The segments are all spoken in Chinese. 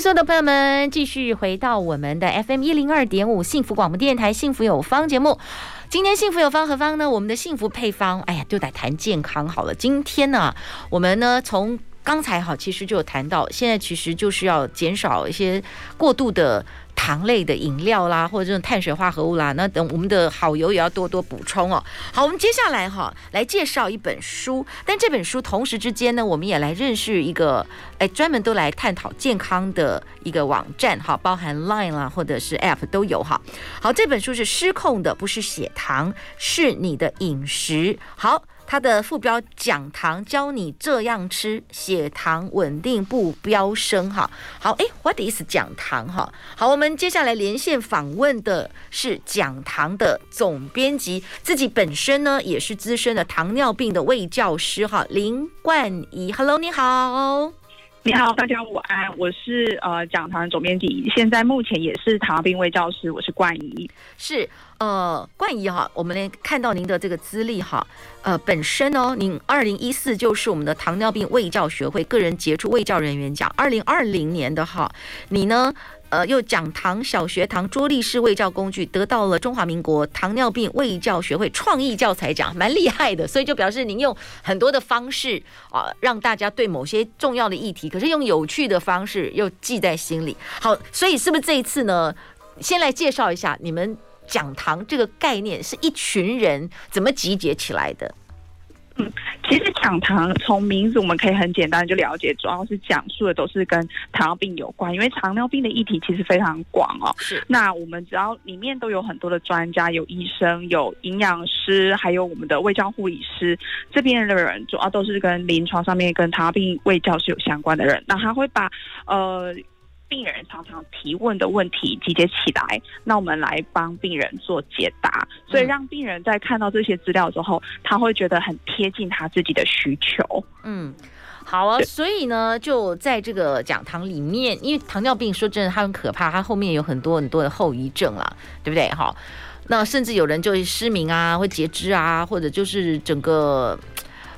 所有的朋友们继续回到我们的 FM 一零二点五幸福广播电台幸福有方节目。今天幸福有方何方呢？我们的幸福配方，哎呀，就得谈健康好了。今天呢，我们呢从刚才哈，其实就有谈到，现在其实就是要减少一些过度的。糖类的饮料啦，或者这种碳水化合物啦，那等我们的好油也要多多补充哦。好，我们接下来哈来介绍一本书，但这本书同时之间呢，我们也来认识一个哎，专门都来探讨健康的一个网站哈，包含 Line 啦或者是 App 都有哈。好，这本书是失控的，不是血糖，是你的饮食。好。它的副标讲堂教你这样吃，血糖稳定不飙升。哈，好，哎，what is 讲堂？哈，好，我们接下来连线访问的是讲堂的总编辑，自己本身呢也是资深的糖尿病的卫教师。哈，林冠仪，Hello，你好。你好，大家午安，我是呃讲堂总编辑，现在目前也是糖尿病卫教师，我是冠仪，是呃冠仪哈，我们能看到您的这个资历哈，呃本身呢，您二零一四就是我们的糖尿病卫教学会个人杰出卫教人员奖，二零二零年的哈，你呢？呃，又讲堂小学堂桌立式卫教工具得到了中华民国糖尿病卫教学会创意教材奖，蛮厉害的。所以就表示您用很多的方式啊，让大家对某些重要的议题，可是用有趣的方式又记在心里。好，所以是不是这一次呢？先来介绍一下你们讲堂这个概念，是一群人怎么集结起来的？嗯，其实讲糖从名字我们可以很简单就了解，主要是讲述的都是跟糖尿病有关，因为糖尿病的议题其实非常广哦。是，那我们只要里面都有很多的专家，有医生，有营养师，还有我们的胃教护理师，这边的人主要都是跟临床上面跟糖尿病胃教是有相关的人，那他会把呃。病人常常提问的问题集结起来，那我们来帮病人做解答，所以让病人在看到这些资料之后，他会觉得很贴近他自己的需求。嗯，好啊，所以呢，就在这个讲堂里面，因为糖尿病说真的，它很可怕，它后面有很多很多的后遗症啦，对不对？哈，那甚至有人就会失明啊，会截肢啊，或者就是整个。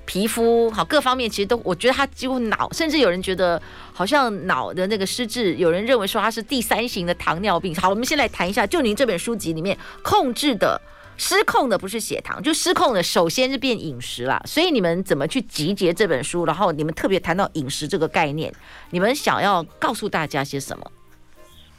皮肤好，各方面其实都，我觉得他几乎脑，甚至有人觉得好像脑的那个失智，有人认为说他是第三型的糖尿病。好，我们先来谈一下，就您这本书籍里面控制的失控的不是血糖，就失控的首先是变饮食了。所以你们怎么去集结这本书？然后你们特别谈到饮食这个概念，你们想要告诉大家些什么？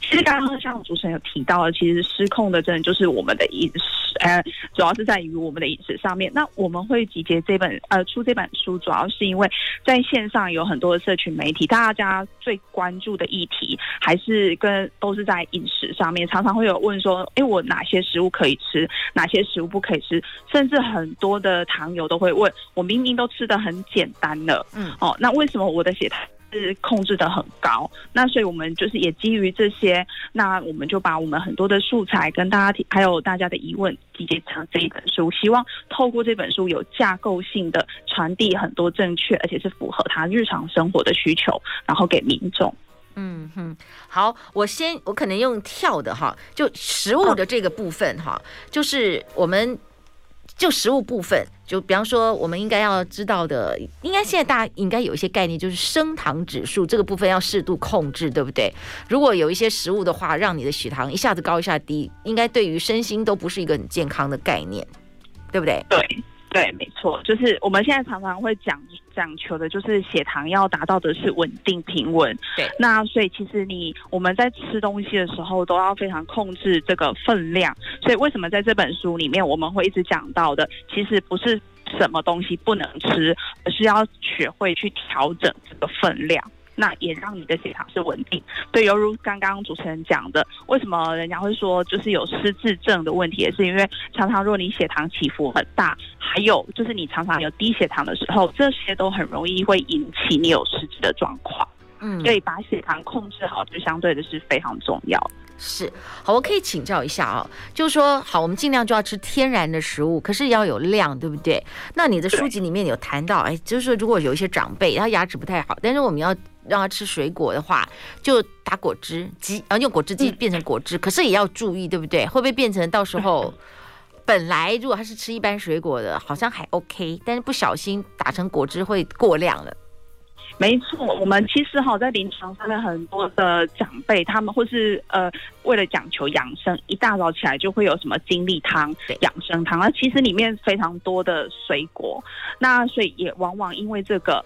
其实刚刚像主持人有提到，其实失控的真的就是我们的饮食，呃，主要是在于我们的饮食上面。那我们会集结这本呃出这本书，主要是因为在线上有很多的社群媒体，大家最关注的议题还是跟都是在饮食上面，常常会有问说，哎，我哪些食物可以吃，哪些食物不可以吃，甚至很多的糖友都会问我，明明都吃的很简单了，嗯，哦，那为什么我的血糖？是控制得很高，那所以我们就是也基于这些，那我们就把我们很多的素材跟大家提，还有大家的疑问集结成这一本书，希望透过这本书有架构性的传递很多正确而且是符合他日常生活的需求，然后给民众。嗯哼，好，我先我可能用跳的哈，就食物的这个部分哈，就是我们。就食物部分，就比方说，我们应该要知道的，应该现在大家应该有一些概念，就是升糖指数这个部分要适度控制，对不对？如果有一些食物的话，让你的血糖一下子高一下低，应该对于身心都不是一个很健康的概念，对不对？对。对，没错，就是我们现在常常会讲讲求的，就是血糖要达到的是稳定平稳。对，那所以其实你我们在吃东西的时候都要非常控制这个分量。所以为什么在这本书里面我们会一直讲到的，其实不是什么东西不能吃，而是要学会去调整这个分量。那也让你的血糖是稳定。对，犹如刚刚主持人讲的，为什么人家会说就是有失智症的问题，也是因为常常如果你血糖起伏很大，还有就是你常常有低血糖的时候，这些都很容易会引起你有失智的状况。嗯，所以把血糖控制好，就相对的是非常重要。是，好，我可以请教一下啊，就是说，好，我们尽量就要吃天然的食物，可是要有量，对不对？那你的书籍里面有谈到，哎，就是说如果有一些长辈他牙齿不太好，但是我们要让他吃水果的话，就打果汁机，然后用果汁机变成果汁，嗯、可是也要注意，对不对？会不会变成到时候本来如果他是吃一般水果的，好像还 OK，但是不小心打成果汁会过量了。没错，我们其实哈在临床上面很多的长辈，他们或是呃为了讲求养生，一大早起来就会有什么精力汤、养生汤，那其实里面非常多的水果，那所以也往往因为这个。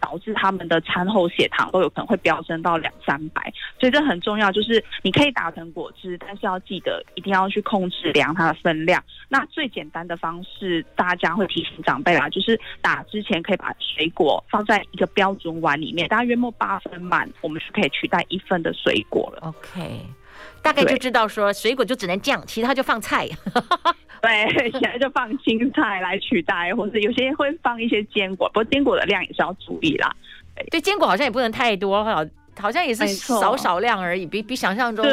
导致他们的餐后血糖都有可能会飙升到两三百，所以这很重要。就是你可以打成果汁，但是要记得一定要去控制量它的分量。那最简单的方式，大家会提醒长辈啦，就是打之前可以把水果放在一个标准碗里面，大约莫八分满，我们是可以取代一份的水果了。OK，大概就知道说水果就只能酱，其他就放菜。对，现在就放青菜来取代，或者有些会放一些坚果，不过坚果的量也是要注意啦。对，坚果好像也不能太多，好，好像也是少少量而已，比比想象中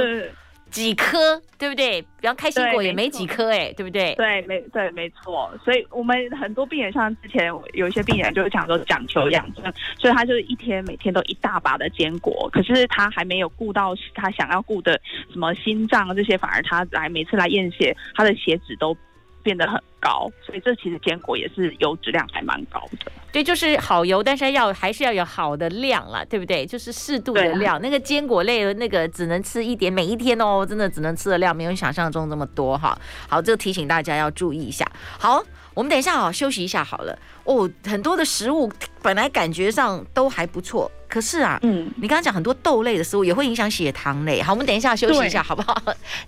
几颗，对不对？比方开心果也没几颗，哎，对不对？对，没对，没错。所以我们很多病人，像之前有一些病人就是讲说讲求养生，所以他就是一天每天都一大把的坚果，可是他还没有顾到他想要顾的什么心脏这些，反而他来每次来验血，他的血脂都变得很高，所以这其实坚果也是油质量还蛮高的。对，就是好油，但是要还是要有好的量啦，对不对？就是适度的量。那个坚果类的那个只能吃一点，每一天哦，真的只能吃的量没有想象中这么多哈。好，这个提醒大家要注意一下。好。我们等一下哦休息一下好了哦。很多的食物本来感觉上都还不错，可是啊，嗯，你刚刚讲很多豆类的食物也会影响血糖嘞。好，我们等一下休息一下好不好？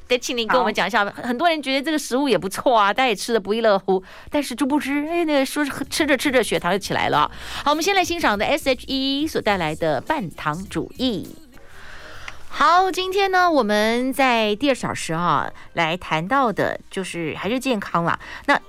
得 请您跟我们讲一下。很多人觉得这个食物也不错啊，大家也吃的不亦乐乎，但是殊不知，哎，那个说吃着吃着血糖就起来了。好，我们先来欣赏的 SHE 所带来的半糖主义。好，今天呢，我们在第二小时啊，来谈到的就是还是健康啦。那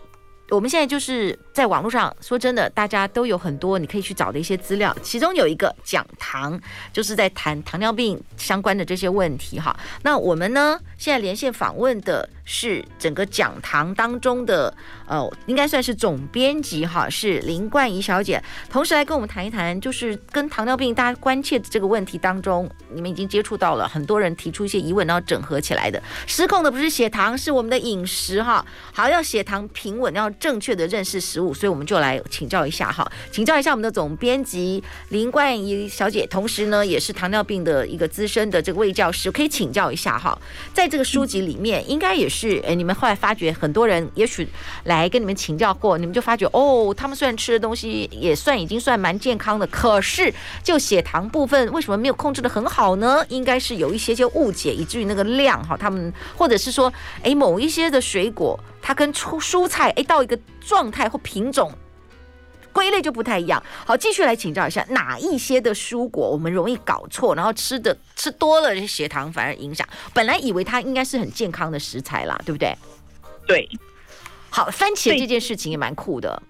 我们现在就是在网络上，说真的，大家都有很多你可以去找的一些资料，其中有一个讲堂，就是在谈糖尿病相关的这些问题哈。那我们呢，现在连线访问的是整个讲堂当中的，呃，应该算是总编辑哈，是林冠仪小姐，同时来跟我们谈一谈，就是跟糖尿病大家关切的这个问题当中，你们已经接触到了很多人提出一些疑问，然后整合起来的。失控的不是血糖，是我们的饮食哈。好，要血糖平稳，要正确的认识食物，所以我们就来请教一下哈，请教一下我们的总编辑林冠仪小姐，同时呢也是糖尿病的一个资深的这个卫教师，可以请教一下哈，在这个书籍里面应该也是。是，哎，你们后来发觉很多人也许来跟你们请教过，你们就发觉哦，他们虽然吃的东西也算已经算蛮健康的，可是就血糖部分为什么没有控制得很好呢？应该是有一些些误解，以至于那个量哈，他们或者是说，哎，某一些的水果它跟蔬蔬菜哎到一个状态或品种。归类就不太一样。好，继续来请教一下，哪一些的蔬果我们容易搞错，然后吃的吃多了，血糖反而影响。本来以为它应该是很健康的食材啦，对不对？对。好，番茄这件事情也蛮酷的。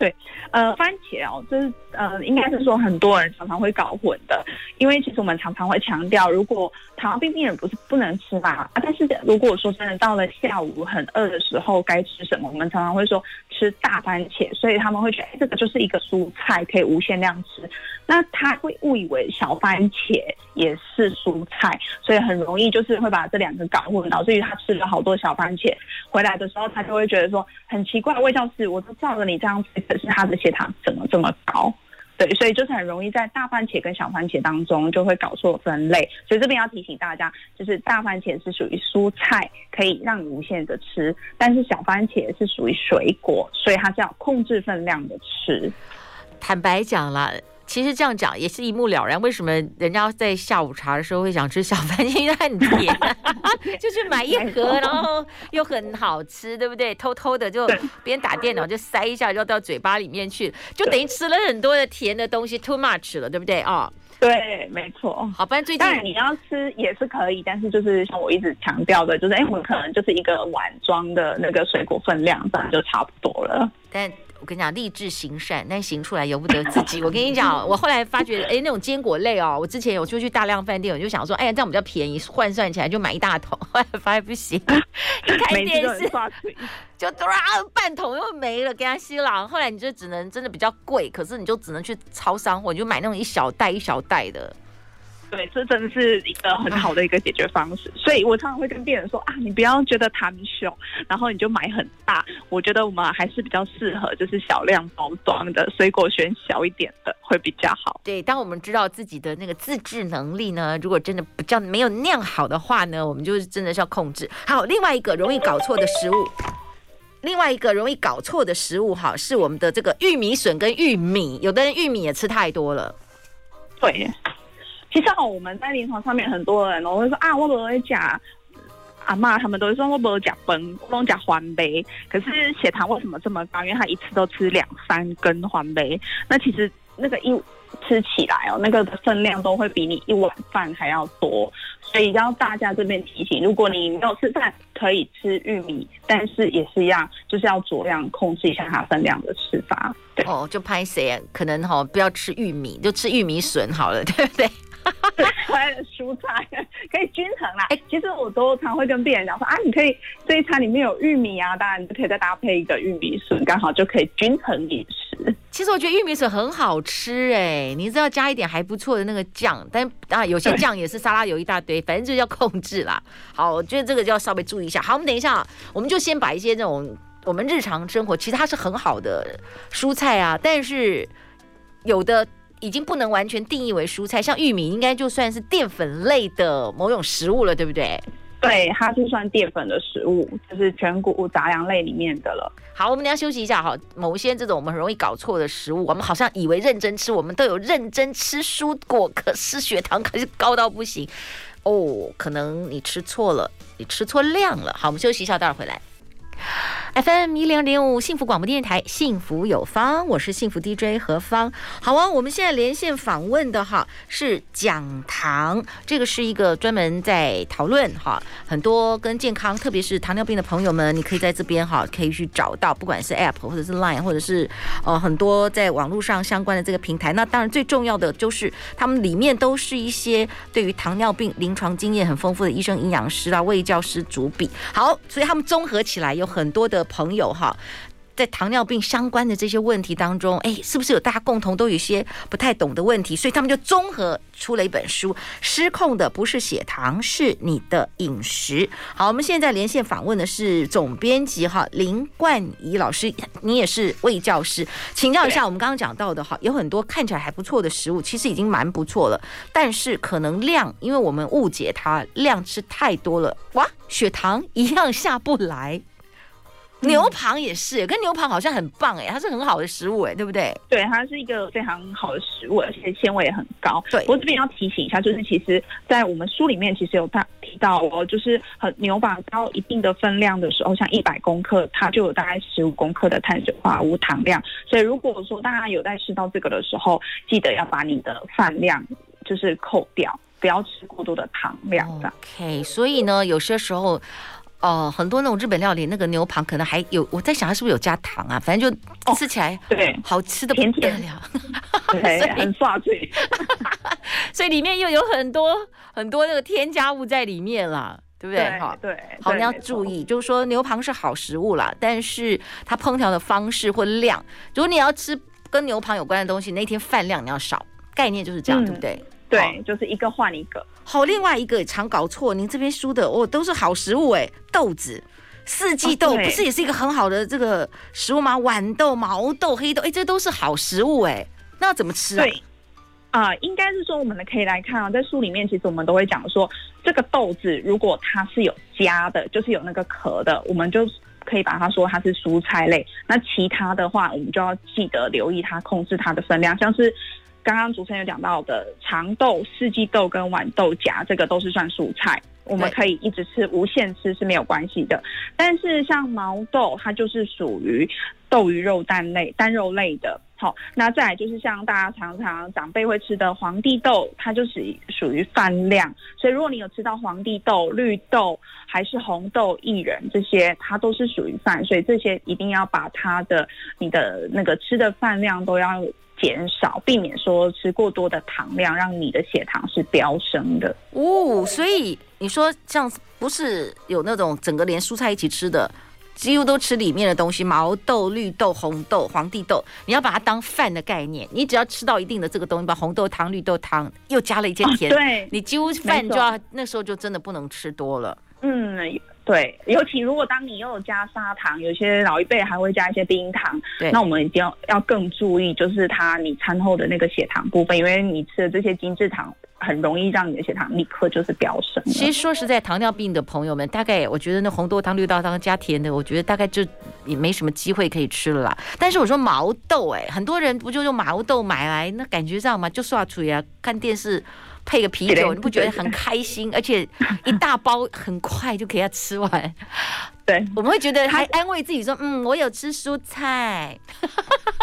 对，呃，番茄哦，就是呃，应该是说很多人常常会搞混的，因为其实我们常常会强调，如果糖尿病病人不是不能吃嘛，啊，但是如果说真的到了下午很饿的时候，该吃什么？我们常常会说吃大番茄，所以他们会觉得，哎，这个就是一个蔬菜，可以无限量吃。那他会误以为小番茄也是蔬菜，所以很容易就是会把这两个搞混，导致于他吃了好多小番茄，回来的时候他就会觉得说很奇怪，卫教师，我都照着你这样吃。可是他的血糖怎么这么高？对，所以就是很容易在大番茄跟小番茄当中就会搞错分类。所以这边要提醒大家，就是大番茄是属于蔬菜，可以让你无限的吃；但是小番茄是属于水果，所以它是要控制分量的吃。坦白讲了。其实这样讲也是一目了然，为什么人家在下午茶的时候会想吃小番茄？因为它很甜，就是买一盒，然后又很好吃，对不对？偷偷的就 边打电脑就塞一下，就到嘴巴里面去，就等于吃了很多的甜的东西，too much 了，对不对？哦，对，没错。好，不然最近当然你要吃也是可以，但是就是像我一直强调的，就是哎，我们可能就是一个碗装的那个水果分量，这样就差不多了。但我跟你讲，立志行善，但行出来由不得自己。我跟你讲，我后来发觉，哎，那种坚果类哦，我之前有出去大量饭店，我就想说，哎呀，这样比较便宜，换算起来就买一大桶。后来发现不行，一看电视，就突然半桶又没了，给他吸了。后来你就只能真的比较贵，可是你就只能去超商货，你就买那种一小袋一小袋的。对，这真的是一个很好的一个解决方式，所以我常常会跟病人说啊，你不要觉得它很小，然后你就买很大。我觉得我们还是比较适合，就是小量包装的水果，选小一点的会比较好。对，当我们知道自己的那个自制能力呢，如果真的比较没有那样好的话呢，我们就真的是要控制。好，另外一个容易搞错的食物，另外一个容易搞错的食物哈，是我们的这个玉米笋跟玉米，有的人玉米也吃太多了。对。其实我们在临床上面很多人都会说啊，我不会讲阿妈，他们都会说我不会讲崩，我都讲环杯。可是血糖为什么这么高？因为他一次都吃两三根环杯。那其实那个一吃起来哦，那个的分量都会比你一碗饭还要多。所以要大家这边提醒，如果你没有吃饭，可以吃玉米，但是也是一样，就是要酌量控制一下它分量的吃法。对哦，就拍谁可能哈、哦、不要吃玉米，就吃玉米笋好了，对不对？蔬菜可以均衡啦。哎、欸，其实我都常会跟病人讲说啊，你可以这一餐里面有玉米啊，当然你就可以再搭配一个玉米笋，刚好就可以均衡饮食。其实我觉得玉米笋很好吃哎、欸，你只要加一点还不错的那个酱，但啊有些酱也是沙拉油一大堆，反正就是要控制啦。好，我觉得这个就要稍微注意一下。好，我们等一下，我们就先把一些这种我们日常生活其实它是很好的蔬菜啊，但是有的。已经不能完全定义为蔬菜，像玉米应该就算是淀粉类的某种食物了，对不对？对，它是算淀粉的食物，就是全谷杂粮类里面的了。好，我们等下休息一下哈。某些这种我们很容易搞错的食物，我们好像以为认真吃，我们都有认真吃蔬果，可是血糖可是高到不行哦。可能你吃错了，你吃错量了。好，我们休息一下，待会儿回来。FM 一零零五幸福广播电台，幸福有方，我是幸福 DJ 何芳。好啊，我们现在连线访问的哈是讲堂，这个是一个专门在讨论哈很多跟健康，特别是糖尿病的朋友们，你可以在这边哈可以去找到，不管是 App 或者是 Line 或者是呃很多在网络上相关的这个平台。那当然最重要的就是他们里面都是一些对于糖尿病临床经验很丰富的医生、营养师啊、卫教师主笔。好，所以他们综合起来有很多的。朋友哈，在糖尿病相关的这些问题当中，哎，是不是有大家共同都有些不太懂的问题？所以他们就综合出了一本书，《失控的不是血糖，是你的饮食》。好，我们现在连线访问的是总编辑哈林冠仪老师，你也是卫教师，请教一下，我们刚刚讲到的哈，有很多看起来还不错的食物，其实已经蛮不错了，但是可能量，因为我们误解它量吃太多了，哇，血糖一样下不来。牛蒡也是，跟牛蒡好像很棒哎，它是很好的食物哎，对不对？对，它是一个非常好的食物，而且纤维也很高。对，不过这边要提醒一下，就是其实，在我们书里面其实有大提到哦，就是很牛蒡到一定的分量的时候，像一百公克，它就有大概十五公克的碳水化合物糖量。所以如果说大家有在吃到这个的时候，记得要把你的饭量就是扣掉，不要吃过多的糖量的。OK，所以呢，有些时候。哦，很多那种日本料理，那个牛蒡可能还有，我在想它是不是有加糖啊？反正就吃起来对，好吃的不得了，甜 甜对，很刷嘴，所以里面又有很多很多那个添加物在里面了，对不对？哈，对，好，你要注意，就是说牛蒡是好食物啦，但是它烹调的方式或量，如果你要吃跟牛蒡有关的东西，那天饭量你要少，概念就是这样，嗯、对不对？对，就是一个换一个。好，另外一个常搞错，您这边输的哦，都是好食物哎，豆子、四季豆、哦、不是也是一个很好的这个食物吗？豌豆、毛豆、黑豆，哎，这都是好食物哎，那要怎么吃啊？对，啊、呃，应该是说我们可以来看啊，在书里面其实我们都会讲说，这个豆子如果它是有夹的，就是有那个壳的，我们就可以把它说它是蔬菜类。那其他的话，我们就要记得留意它，控制它的分量，像是。刚刚主持人有讲到的长豆、四季豆跟豌豆荚，这个都是算蔬菜。我们可以一直吃，无限吃是没有关系的。但是像毛豆，它就是属于豆鱼肉蛋类、单肉类的。好，那再来就是像大家常常长辈会吃的皇帝豆，它就是属于饭量。所以如果你有吃到皇帝豆、绿豆还是红豆薏仁这些，它都是属于饭，所以这些一定要把它的你的那个吃的饭量都要减少，避免说吃过多的糖量，让你的血糖是飙升的。哦，所以你说这样不是有那种整个连蔬菜一起吃的？几乎都吃里面的东西，毛豆、绿豆、红豆、皇帝豆，你要把它当饭的概念。你只要吃到一定的这个东西，把红豆汤、绿豆汤又加了一些甜，哦、对，你几乎饭就要那时候就真的不能吃多了。嗯，对，尤其如果当你又有加砂糖，有些老一辈还会加一些冰糖，对，那我们一定要要更注意，就是它你餐后的那个血糖部分，因为你吃的这些精制糖。很容易让你的血糖立刻就是飙升。其实说实在，糖尿病的朋友们，大概我觉得那红豆汤、绿豆汤加甜的，我觉得大概就也没什么机会可以吃了啦。但是我说毛豆，哎，很多人不就用毛豆买来，那感觉上嘛，就刷嘴啊，看电视配个啤酒，你不觉得很开心？而且 一大包很快就可以要吃完。对，我们会觉得还安慰自己说，嗯，我有吃蔬菜，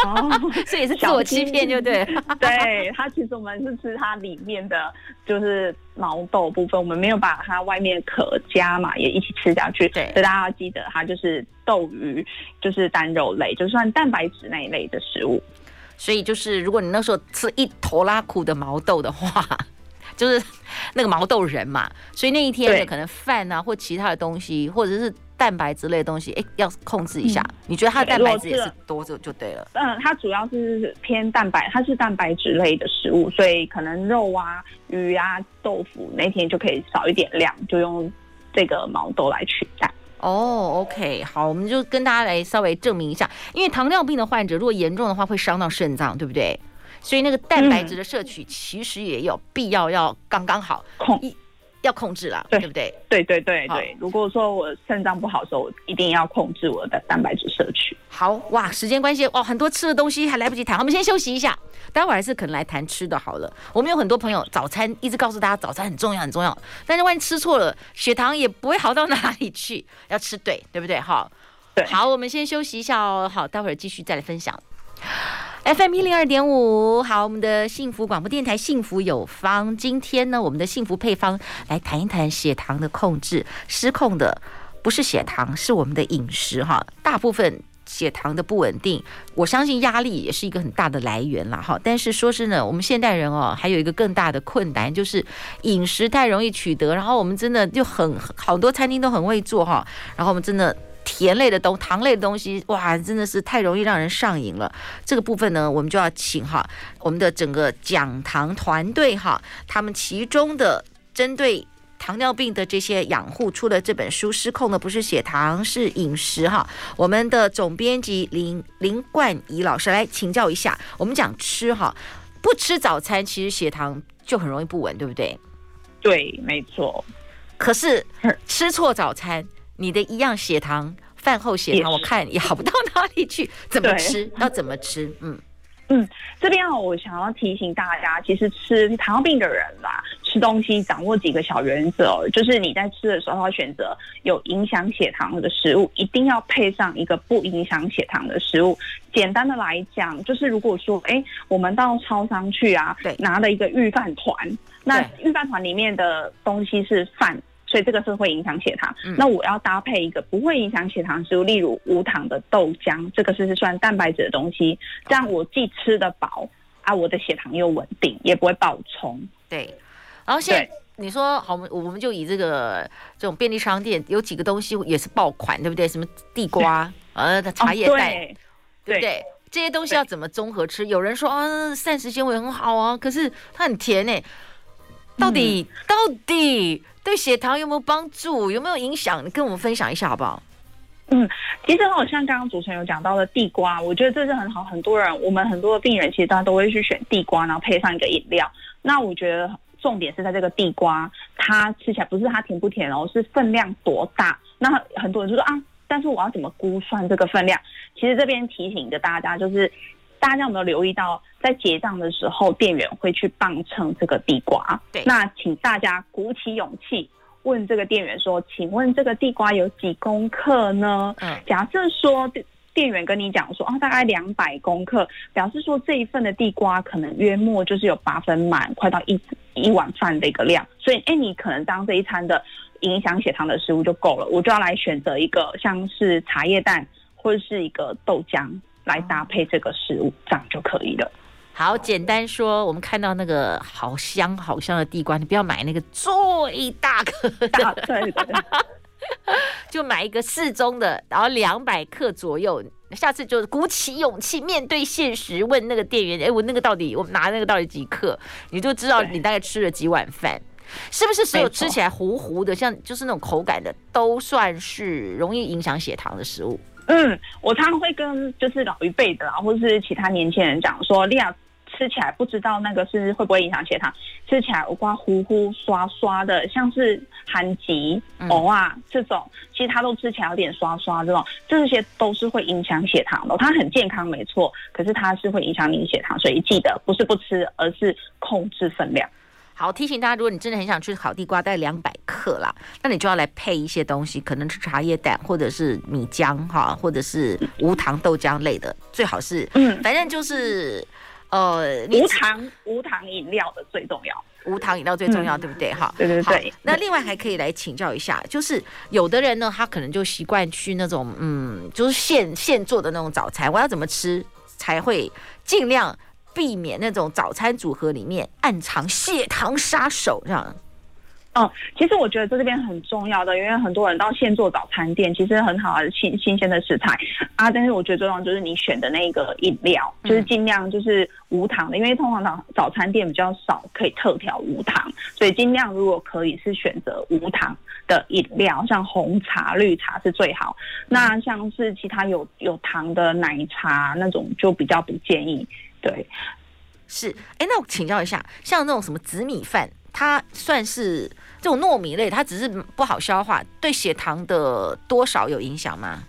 哦，这也是自我欺骗，就对。对，它其实我们是吃它里面的就是毛豆部分，我们没有把它外面壳加嘛也一起吃下去。对，所以大家要记得，它就是豆鱼，就是单肉类，就算蛋白质那一类的食物。所以就是，如果你那时候吃一头拉苦的毛豆的话，就是那个毛豆人嘛，所以那一天可能饭啊或其他的东西，或者是。蛋白之类的东西，哎，要控制一下。嗯、你觉得它的蛋白质也是多，就就对了。嗯，它主要是偏蛋白，它是蛋白质类的食物，所以可能肉啊、鱼啊、豆腐那天就可以少一点量，就用这个毛豆来取代。哦，OK，好，我们就跟大家来稍微证明一下，因为糖尿病的患者如果严重的话，会伤到肾脏，对不对？所以那个蛋白质的摄取其实也有必要，要刚刚好。控要控制了，对，对不对？对对对对。如果说我肾脏不好的时候，我一定要控制我的蛋白质摄取。好哇，时间关系哦，很多吃的东西还来不及谈，我们先休息一下，待会儿还是可能来谈吃的好了。我们有很多朋友早餐一直告诉大家早餐很重要很重要，但是万一吃错了，血糖也不会好到哪里去。要吃对，对不对？好，对。好，我们先休息一下哦。好，待会儿继续再来分享。FM 一零二点五，好，我们的幸福广播电台幸福有方，今天呢，我们的幸福配方来谈一谈血糖的控制。失控的不是血糖，是我们的饮食哈。大部分血糖的不稳定，我相信压力也是一个很大的来源了哈。但是说是呢，我们现代人哦，还有一个更大的困难，就是饮食太容易取得，然后我们真的就很好多餐厅都很会做哈，然后我们真的。甜类的东糖类的东西，哇，真的是太容易让人上瘾了。这个部分呢，我们就要请哈我们的整个讲堂团队哈，他们其中的针对糖尿病的这些养护出了这本书，失控的不是血糖，是饮食哈。我们的总编辑林林冠仪老师来请教一下，我们讲吃哈，不吃早餐其实血糖就很容易不稳，对不对？对，没错。可是吃错早餐。你的一样血糖，饭后血糖，我看也好不到哪里去。怎么吃？要怎么吃？嗯嗯，这边啊，我想要提醒大家，其实吃糖尿病的人啦，吃东西掌握几个小原则，就是你在吃的时候要选择有影响血糖的食物，一定要配上一个不影响血糖的食物。简单的来讲，就是如果说，哎，我们到超商去啊，对，拿了一个御饭团，那御饭团里面的东西是饭。所以这个是会影响血糖。嗯、那我要搭配一个不会影响血糖的食物，例如无糖的豆浆，这个是算蛋白质的东西。这样我既吃得饱啊，我的血糖又稳定，也不会爆冲。对。然后现在你说好，我们我们就以这个这种便利商店有几个东西也是爆款，对不对？什么地瓜，呃，茶叶蛋，哦、对，对不对？这些东西要怎么综合吃？有人说啊，膳食纤维很好啊，可是它很甜诶。到底、嗯、到底？对血糖有没有帮助？有没有影响？你跟我们分享一下好不好？嗯，其实好像刚刚主持人有讲到的地瓜，我觉得这是很好。很多人，我们很多的病人其实大家都会去选地瓜，然后配上一个饮料。那我觉得重点是在这个地瓜，它吃起来不是它甜不甜哦，是分量多大。那很多人就说啊，但是我要怎么估算这个分量？其实这边提醒着大家，就是。大家有没有留意到，在结账的时候，店员会去磅称这个地瓜？对，那请大家鼓起勇气，问这个店员说：“请问这个地瓜有几公克呢？”嗯，假设说店员跟你讲说：“啊，大概两百公克。”表示说这一份的地瓜可能约莫就是有八分满，快到一一碗饭的一个量。所以，哎，你可能当这一餐的影响血糖的食物就够了，我就要来选择一个像是茶叶蛋或者是一个豆浆来搭配这个食物，这样就可以了。好，简单说，我们看到那个好香好香的地瓜，你不要买那个最大颗的，对对对，就买一个适中的，然后两百克左右。下次就鼓起勇气面对现实，问那个店员，哎，我那个到底，我拿那个到底几克？你就知道你大概吃了几碗饭，是不是？所有吃起来糊糊的，像就是那种口感的，都算是容易影响血糖的食物。嗯，我常常会跟就是老一辈的啊，或者是其他年轻人讲说，利亚。吃起来不知道那个是会不会影响血糖，吃起来我瓜糊糊刷刷的，像是韩吉、藕啊这种，其实它都吃起来有点刷刷这种，这些都是会影响血糖的。它很健康没错，可是它是会影响你血糖，所以记得不是不吃，而是控制分量。好，提醒大家，如果你真的很想吃烤地瓜，大概两百克啦，那你就要来配一些东西，可能是茶叶蛋，或者是米浆哈，或者是无糖豆浆类的，最好是，嗯，反正就是。呃，无糖无糖饮料的最重要，无糖饮料最重要，嗯、对不对？哈，对对对。那另外还可以来请教一下，就是有的人呢，他可能就习惯去那种，嗯，就是现现做的那种早餐，我要怎么吃才会尽量避免那种早餐组合里面暗藏血糖杀手这样？哦，其实我觉得在这边很重要的，因为很多人到现做早餐店，其实很好的新新鲜的食材啊。但是我觉得最重要就是你选的那个饮料，就是尽量就是无糖的，因为通常早早餐店比较少可以特调无糖，所以尽量如果可以是选择无糖的饮料，像红茶、绿茶是最好。那像是其他有有糖的奶茶那种就比较不建议。对，是。哎，那我请教一下，像那种什么紫米饭，它算是？这种糯米类，它只是不好消化，对血糖的多少有影响吗？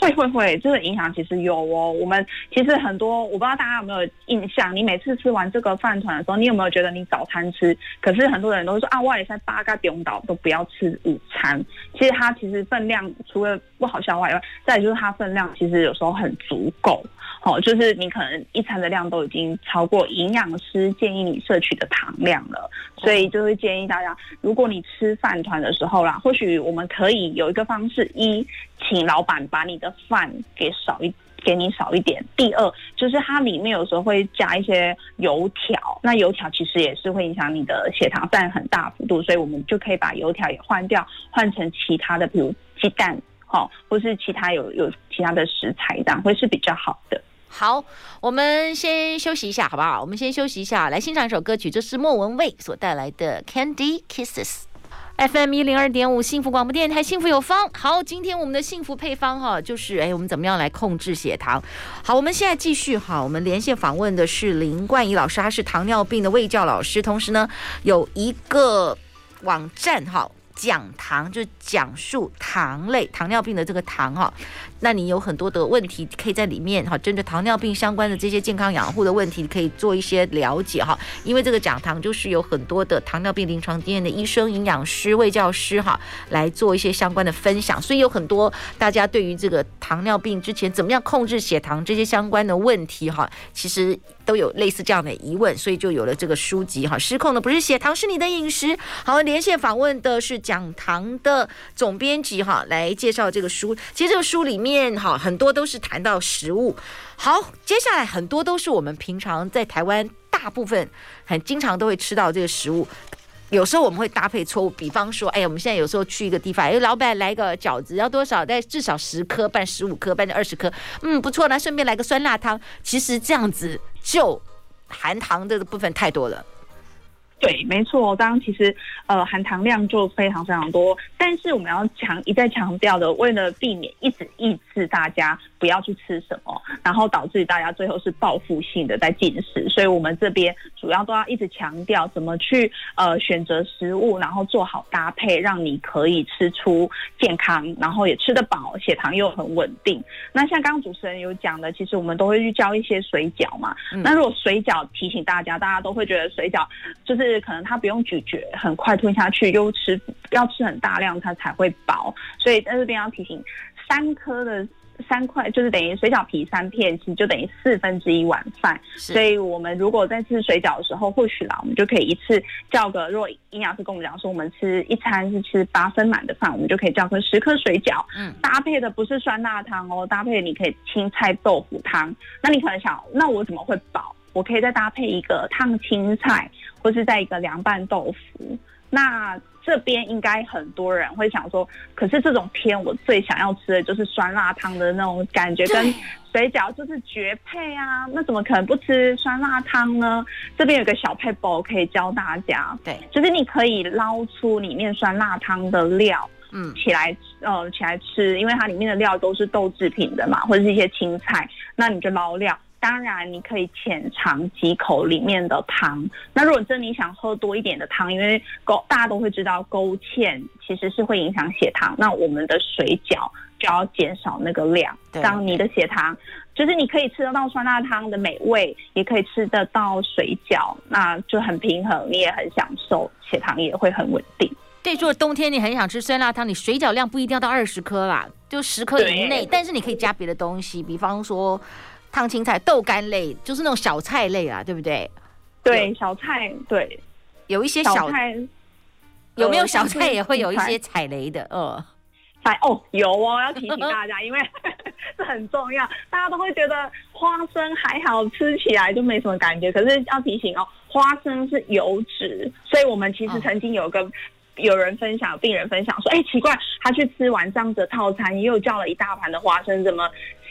会会会，这个影响其实有哦。我们其实很多，我不知道大家有没有印象，你每次吃完这个饭团的时候，你有没有觉得你早餐吃？可是很多人都说啊，我也在八嘎点到都不要吃午餐。其实它其实分量除了不好消化以外，再就是它分量其实有时候很足够。好，就是你可能一餐的量都已经超过营养师建议你摄取的糖量了，所以就会建议大家，如果你吃饭团的时候啦，或许我们可以有一个方式：一，请老板把你的饭给少一，给你少一点；第二，就是它里面有时候会加一些油条，那油条其实也是会影响你的血糖占很大幅度，所以我们就可以把油条也换掉，换成其他的，比如鸡蛋，好，或是其他有有其他的食材，这样会是比较好的。好，我们先休息一下，好不好？我们先休息一下，来欣赏一首歌曲，这是莫文蔚所带来的《Candy Kisses》。FM 一零二点五幸福广播电台，幸福有方。好，今天我们的幸福配方哈，就是哎，我们怎么样来控制血糖？好，我们现在继续哈，我们连线访问的是林冠仪老师，他是糖尿病的卫教老师，同时呢有一个网站哈。讲糖就是讲述糖类糖尿病的这个糖哈，那你有很多的问题可以在里面哈，针对糖尿病相关的这些健康养护的问题，可以做一些了解哈。因为这个讲堂就是有很多的糖尿病临床经验的医生、营养师、卫教师哈，来做一些相关的分享，所以有很多大家对于这个糖尿病之前怎么样控制血糖这些相关的问题哈，其实。都有类似这样的疑问，所以就有了这个书籍哈。失控的不是血糖，是你的饮食。好，连线访问的是讲堂的总编辑哈，来介绍这个书。其实这个书里面面哈，很多都是谈到食物。好，接下来很多都是我们平常在台湾大部分很经常都会吃到这个食物。有时候我们会搭配错误，比方说，哎呀，我们现在有时候去一个地方，哎，老板来个饺子要多少？但至少十颗，半十五颗，半二十颗，嗯，不错，那顺便来个酸辣汤。其实这样子就含糖的部分太多了。对，没错，刚刚其实呃含糖量就非常非常多，但是我们要强一再强调的，为了避免一直抑制大家不要去吃什么，然后导致大家最后是报复性的在进食，所以我们这边主要都要一直强调怎么去呃选择食物，然后做好搭配，让你可以吃出健康，然后也吃得饱，血糖又很稳定。那像刚刚主持人有讲的，其实我们都会去教一些水饺嘛，嗯、那如果水饺提醒大家，大家都会觉得水饺就是。是可能它不用咀嚼，很快吞下去，又吃要吃很大量，它才会饱。所以在这边要提醒，三颗的。三块就是等于水饺皮三片，其实就等于四分之一碗饭。所以，我们如果在吃水饺的时候，或许啦，我们就可以一次叫个。如果营养师跟我们讲说，我们吃一餐是吃八分满的饭，我们就可以叫个十颗水饺。嗯，搭配的不是酸辣汤哦，搭配的你可以青菜豆腐汤。那你可能想，那我怎么会饱？我可以再搭配一个烫青菜，或是在一个凉拌豆腐。那这边应该很多人会想说，可是这种天我最想要吃的就是酸辣汤的那种感觉，跟水饺就是绝配啊！那怎么可能不吃酸辣汤呢？这边有个小配包可以教大家，对，就是你可以捞出里面酸辣汤的料，嗯，起来呃起来吃，因为它里面的料都是豆制品的嘛，或者是一些青菜，那你就捞料。当然，你可以浅尝几口里面的汤。那如果真的你想喝多一点的汤，因为勾大家都会知道勾芡其实是会影响血糖。那我们的水饺就要减少那个量，让你的血糖就是你可以吃得到酸辣汤的美味，也可以吃得到水饺，那就很平衡，你也很享受，血糖也会很稳定。对，如果冬天你很想吃酸辣汤，你水饺量不一定要到二十颗啦，就十颗以内，但是你可以加别的东西，比方说。烫青菜、豆干类，就是那种小菜类啊，对不对？对，小菜对，有一些小，小菜，有没有小菜也会有一些踩雷的？呃，踩哦，有哦，要提醒大家，因为这很重要。大家都会觉得花生还好，吃起来就没什么感觉。可是要提醒哦，花生是油脂，所以我们其实曾经有个有人分享，病人分享说，哎、欸，奇怪，他去吃完这样的套餐，也有叫了一大盘的花生，怎么？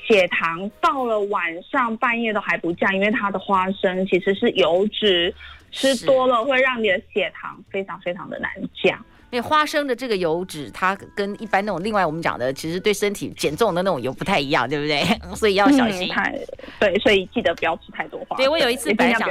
血糖到了晚上半夜都还不降，因为它的花生其实是油脂，吃多了会让你的血糖非常非常的难降。因为花生的这个油脂，它跟一般那种另外我们讲的，其实对身体减重的那种油不太一样，对不对？所以要小心。嗯、对，所以记得不要吃太多花生。对，我有一次本来想，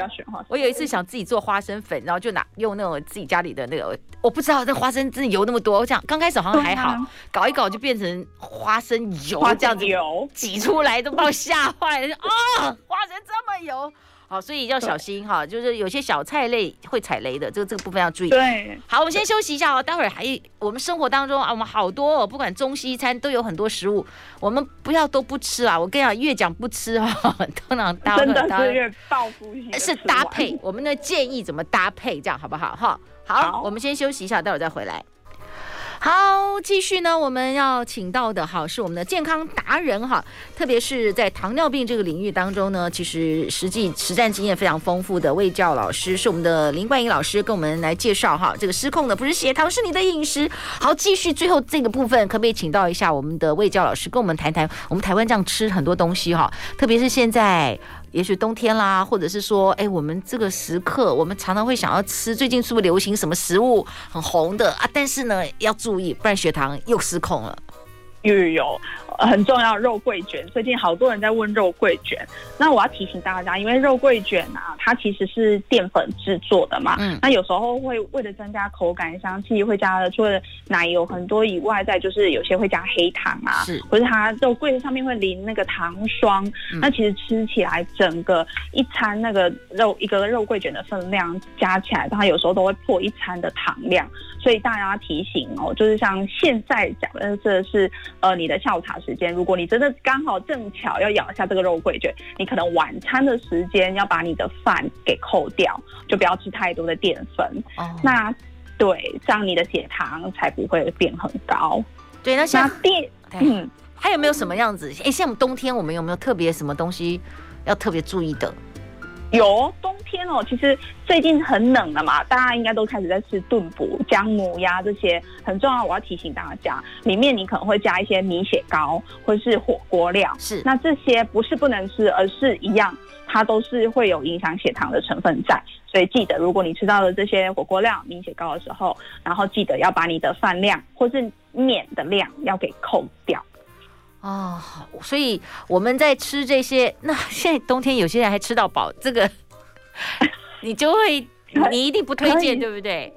我有一次想自己做花生粉，然后就拿用那种自己家里的那个，我不知道这花生真的油那么多。我想刚开始好像还好，啊、搞一搞就变成花生油，这样子油挤出来都把我吓坏了。啊，花生这么油！好，所以要小心哈，就是有些小菜类会踩雷的，这个这个部分要注意。对，好，我们先休息一下哦，待会儿还我们生活当中啊，我们好多哦，不管中西餐都有很多食物，我们不要都不吃啊。我跟你讲，越讲不吃哈，通常搭真的是越报复性，是搭配，我们的建议怎么搭配，这样好不好？哈，好，我们先休息一下，待会儿再回来。好，继续呢，我们要请到的哈是我们的健康达人哈，特别是在糖尿病这个领域当中呢，其实实际实战经验非常丰富的卫教老师是我们的林冠英老师，跟我们来介绍哈，这个失控的不是血糖，是你的饮食。好，继续最后这个部分，可不可以请到一下我们的卫教老师，跟我们谈谈我们台湾这样吃很多东西哈，特别是现在。也许冬天啦，或者是说，哎，我们这个时刻，我们常常会想要吃。最近是不是流行什么食物很红的啊？但是呢，要注意，不然血糖又失控了。又有。很重要，肉桂卷。最近好多人在问肉桂卷，那我要提醒大家，因为肉桂卷啊，它其实是淀粉制作的嘛。嗯。那有时候会为了增加口感香气，会加了除了奶油很多以外，再就是有些会加黑糖啊，是，或是它肉桂上面会淋那个糖霜。嗯。那其实吃起来，整个一餐那个肉一个肉桂卷的分量加起来，它有时候都会破一餐的糖量。所以大家提醒哦，就是像现在讲的，这是呃你的下午茶。时间，如果你真的刚好正巧要咬一下这个肉桂卷，你可能晚餐的时间要把你的饭给扣掉，就不要吃太多的淀粉。哦，那对，这样你的血糖才不会变很高。对，那像第嗯，还有没有什么样子？哎，像我们冬天，我们有没有特别什么东西要特别注意的？有冬天哦，其实最近很冷了嘛，大家应该都开始在吃炖补、姜母鸭这些很重要。我要提醒大家，里面你可能会加一些米血糕或是火锅料，是那这些不是不能吃，而是一样，它都是会有影响血糖的成分在。所以记得，如果你吃到了这些火锅料、米血糕的时候，然后记得要把你的饭量或是面的量要给扣掉。哦，所以我们在吃这些，那现在冬天有些人还吃到饱，这个 你就会，你一定不推荐，对不对？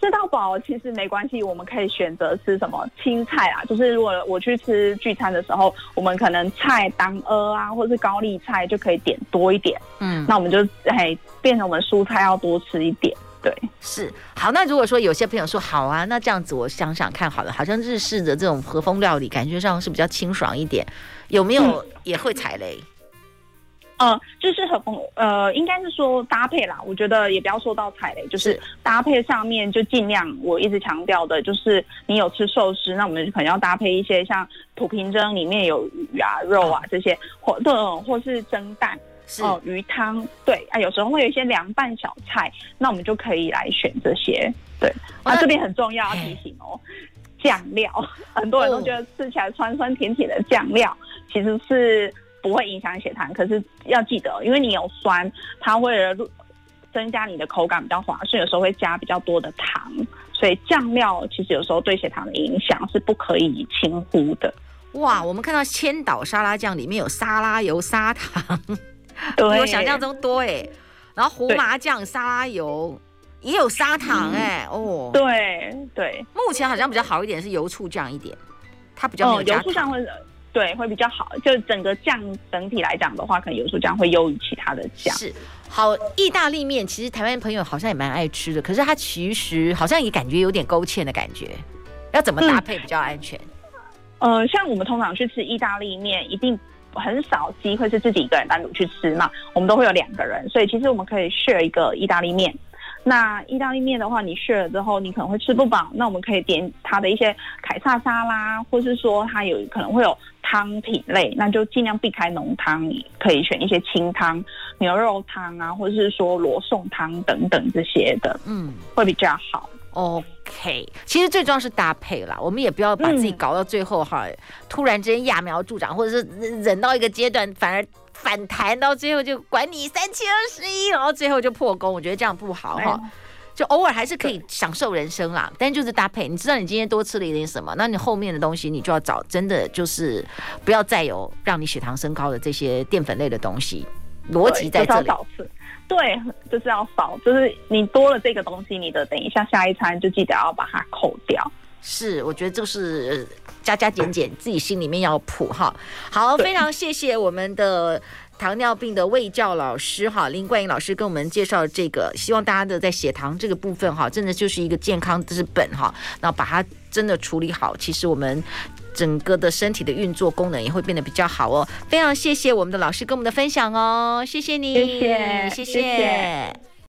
吃到饱其实没关系，我们可以选择吃什么青菜啊，就是如果我去吃聚餐的时候，我们可能菜当呃啊，或是高丽菜就可以点多一点，嗯，那我们就哎变成我们蔬菜要多吃一点。对，是好。那如果说有些朋友说好啊，那这样子我想想看好了，好像日式的这种和风料理，感觉上是比较清爽一点，有没有也会踩雷？嗯、呃，就是和风，呃，应该是说搭配啦。我觉得也不要说到踩雷，就是搭配上面就尽量，我一直强调的就是，你有吃寿司，那我们可能要搭配一些像土瓶蒸里面有鱼啊、肉啊这些，或或或是蒸蛋。哦，鱼汤对啊，有时候会有一些凉拌小菜，那我们就可以来选这些。对，那、啊、这边很重要要提醒哦，酱料，很多人都觉得吃起来酸酸甜甜的酱料，其实是不会影响血糖。可是要记得，因为你有酸，它为了增加你的口感比较滑顺，有时候会加比较多的糖，所以酱料其实有时候对血糖的影响是不可以轻忽的。哇，我们看到千岛沙拉酱里面有沙拉油、砂糖。我想象中多哎，然后胡麻酱、沙拉油也有砂糖哎、嗯，哦，对对，目前好像比较好一点是油醋酱一点，它比较油醋酱会对会比较好，就整个酱整体来讲的话，可能油醋酱会优于其他的酱。是好，意大利面其实台湾朋友好像也蛮爱吃的，可是它其实好像也感觉有点勾芡的感觉，要怎么搭配比较安全？嗯、呃，像我们通常去吃意大利面，一定。很少机会是自己一个人单独去吃嘛，我们都会有两个人，所以其实我们可以 share 一个意大利面。那意大利面的话，你 share 了之后，你可能会吃不饱，那我们可以点它的一些凯撒沙拉，或是说它有可能会有汤品类，那就尽量避开浓汤，可以选一些清汤，牛肉汤啊，或者是说罗宋汤等等这些的，嗯，会比较好。OK，其实最重要是搭配啦，我们也不要把自己搞到最后哈、嗯，突然之间揠苗助长，或者是忍到一个阶段反而反弹，到最后就管你三七二十一，然后最后就破功，我觉得这样不好哈、哎。就偶尔还是可以享受人生啦，但就是搭配，你知道你今天多吃了一点什么，那你后面的东西你就要找真的就是不要再有让你血糖升高的这些淀粉类的东西，逻辑在这里。对，就是要少，就是你多了这个东西，你的等一下下一餐就记得要把它扣掉。是，我觉得就是加加减减，自己心里面要谱哈。好，非常谢谢我们的糖尿病的卫教老师哈林冠颖老师跟我们介绍这个，希望大家的在血糖这个部分哈，真的就是一个健康之本哈，那把它真的处理好，其实我们。整个的身体的运作功能也会变得比较好哦。非常谢谢我们的老师跟我们的分享哦，谢谢你，谢谢，谢谢。谢谢。